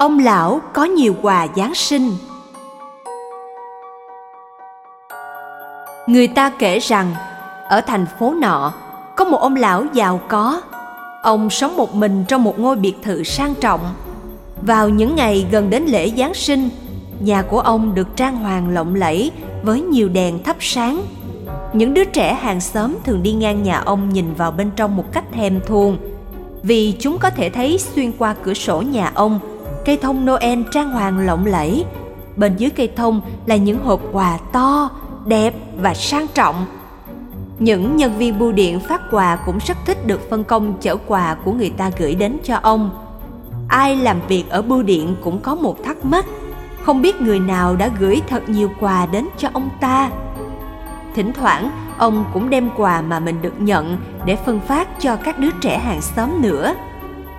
Ông lão có nhiều quà Giáng sinh. Người ta kể rằng ở thành phố nọ có một ông lão giàu có. Ông sống một mình trong một ngôi biệt thự sang trọng. Vào những ngày gần đến lễ Giáng sinh, nhà của ông được trang hoàng lộng lẫy với nhiều đèn thắp sáng. Những đứa trẻ hàng xóm thường đi ngang nhà ông nhìn vào bên trong một cách thèm thuồng vì chúng có thể thấy xuyên qua cửa sổ nhà ông cây thông Noel trang hoàng lộng lẫy. Bên dưới cây thông là những hộp quà to, đẹp và sang trọng. Những nhân viên bưu điện phát quà cũng rất thích được phân công chở quà của người ta gửi đến cho ông. Ai làm việc ở bưu điện cũng có một thắc mắc, không biết người nào đã gửi thật nhiều quà đến cho ông ta. Thỉnh thoảng, ông cũng đem quà mà mình được nhận để phân phát cho các đứa trẻ hàng xóm nữa.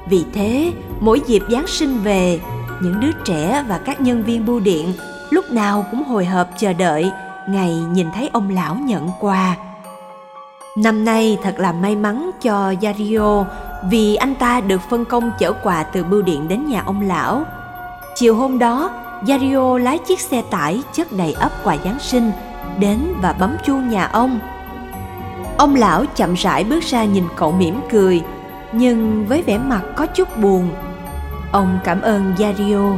Vì thế, mỗi dịp Giáng sinh về, những đứa trẻ và các nhân viên bưu điện lúc nào cũng hồi hộp chờ đợi ngày nhìn thấy ông lão nhận quà. Năm nay thật là may mắn cho Yario vì anh ta được phân công chở quà từ bưu điện đến nhà ông lão. Chiều hôm đó, Yario lái chiếc xe tải chất đầy ấp quà Giáng sinh đến và bấm chuông nhà ông. Ông lão chậm rãi bước ra nhìn cậu mỉm cười, nhưng với vẻ mặt có chút buồn. Ông cảm ơn Yario.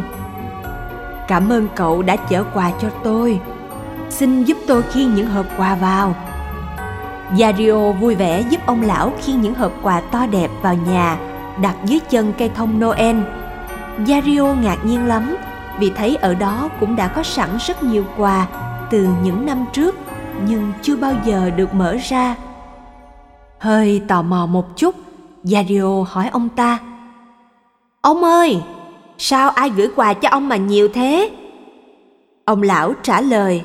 Cảm ơn cậu đã chở quà cho tôi. Xin giúp tôi khiêng những hộp quà vào. Yario vui vẻ giúp ông lão khiêng những hộp quà to đẹp vào nhà, đặt dưới chân cây thông Noel. Yario ngạc nhiên lắm vì thấy ở đó cũng đã có sẵn rất nhiều quà từ những năm trước nhưng chưa bao giờ được mở ra. Hơi tò mò một chút, Yario hỏi ông ta. Ông ơi, sao ai gửi quà cho ông mà nhiều thế? Ông lão trả lời.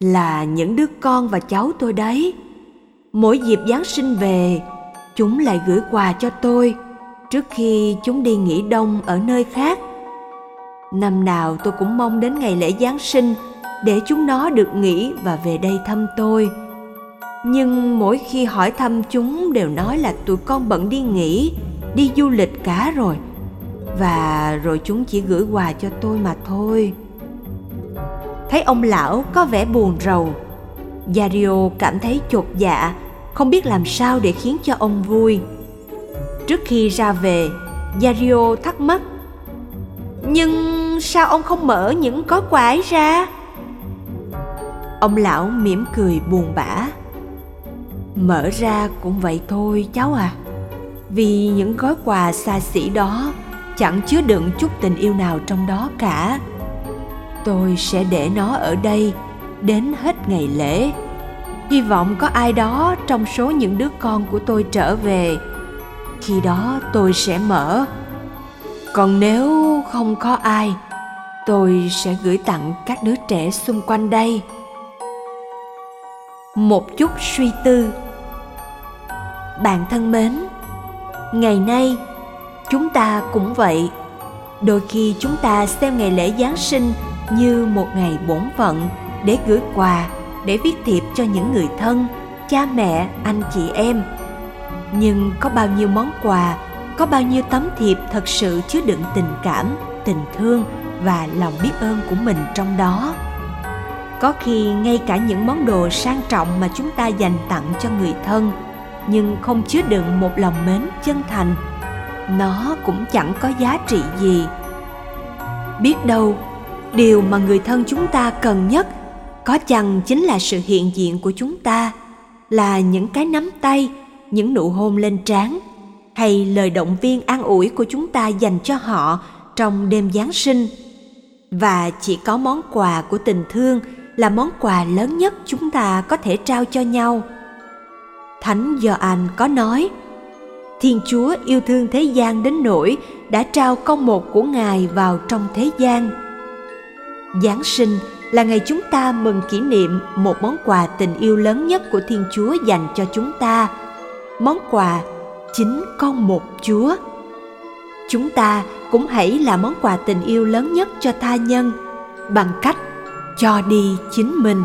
Là những đứa con và cháu tôi đấy. Mỗi dịp Giáng sinh về, chúng lại gửi quà cho tôi trước khi chúng đi nghỉ đông ở nơi khác. Năm nào tôi cũng mong đến ngày lễ Giáng sinh để chúng nó được nghỉ và về đây thăm tôi nhưng mỗi khi hỏi thăm chúng đều nói là tụi con bận đi nghỉ, đi du lịch cả rồi. Và rồi chúng chỉ gửi quà cho tôi mà thôi. Thấy ông lão có vẻ buồn rầu. Dario cảm thấy chột dạ không biết làm sao để khiến cho ông vui. Trước khi ra về, Dario thắc mắc, nhưng sao ông không mở những gói quà ấy ra? Ông lão mỉm cười buồn bã mở ra cũng vậy thôi, cháu à. Vì những gói quà xa xỉ đó, chẳng chứa đựng chút tình yêu nào trong đó cả. Tôi sẽ để nó ở đây đến hết ngày lễ. Hy vọng có ai đó trong số những đứa con của tôi trở về. Khi đó tôi sẽ mở. Còn nếu không có ai, tôi sẽ gửi tặng các đứa trẻ xung quanh đây. Một chút suy tư bạn thân mến. Ngày nay, chúng ta cũng vậy. Đôi khi chúng ta xem ngày lễ giáng sinh như một ngày bổn phận để gửi quà, để viết thiệp cho những người thân, cha mẹ, anh chị em. Nhưng có bao nhiêu món quà, có bao nhiêu tấm thiệp thật sự chứa đựng tình cảm, tình thương và lòng biết ơn của mình trong đó? Có khi ngay cả những món đồ sang trọng mà chúng ta dành tặng cho người thân nhưng không chứa đựng một lòng mến chân thành. Nó cũng chẳng có giá trị gì. Biết đâu, điều mà người thân chúng ta cần nhất có chăng chính là sự hiện diện của chúng ta, là những cái nắm tay, những nụ hôn lên trán, hay lời động viên an ủi của chúng ta dành cho họ trong đêm giáng sinh. Và chỉ có món quà của tình thương là món quà lớn nhất chúng ta có thể trao cho nhau thánh gioan có nói, thiên chúa yêu thương thế gian đến nỗi đã trao con một của ngài vào trong thế gian. Giáng sinh là ngày chúng ta mừng kỷ niệm một món quà tình yêu lớn nhất của thiên chúa dành cho chúng ta. Món quà chính con một chúa. Chúng ta cũng hãy là món quà tình yêu lớn nhất cho tha nhân bằng cách cho đi chính mình.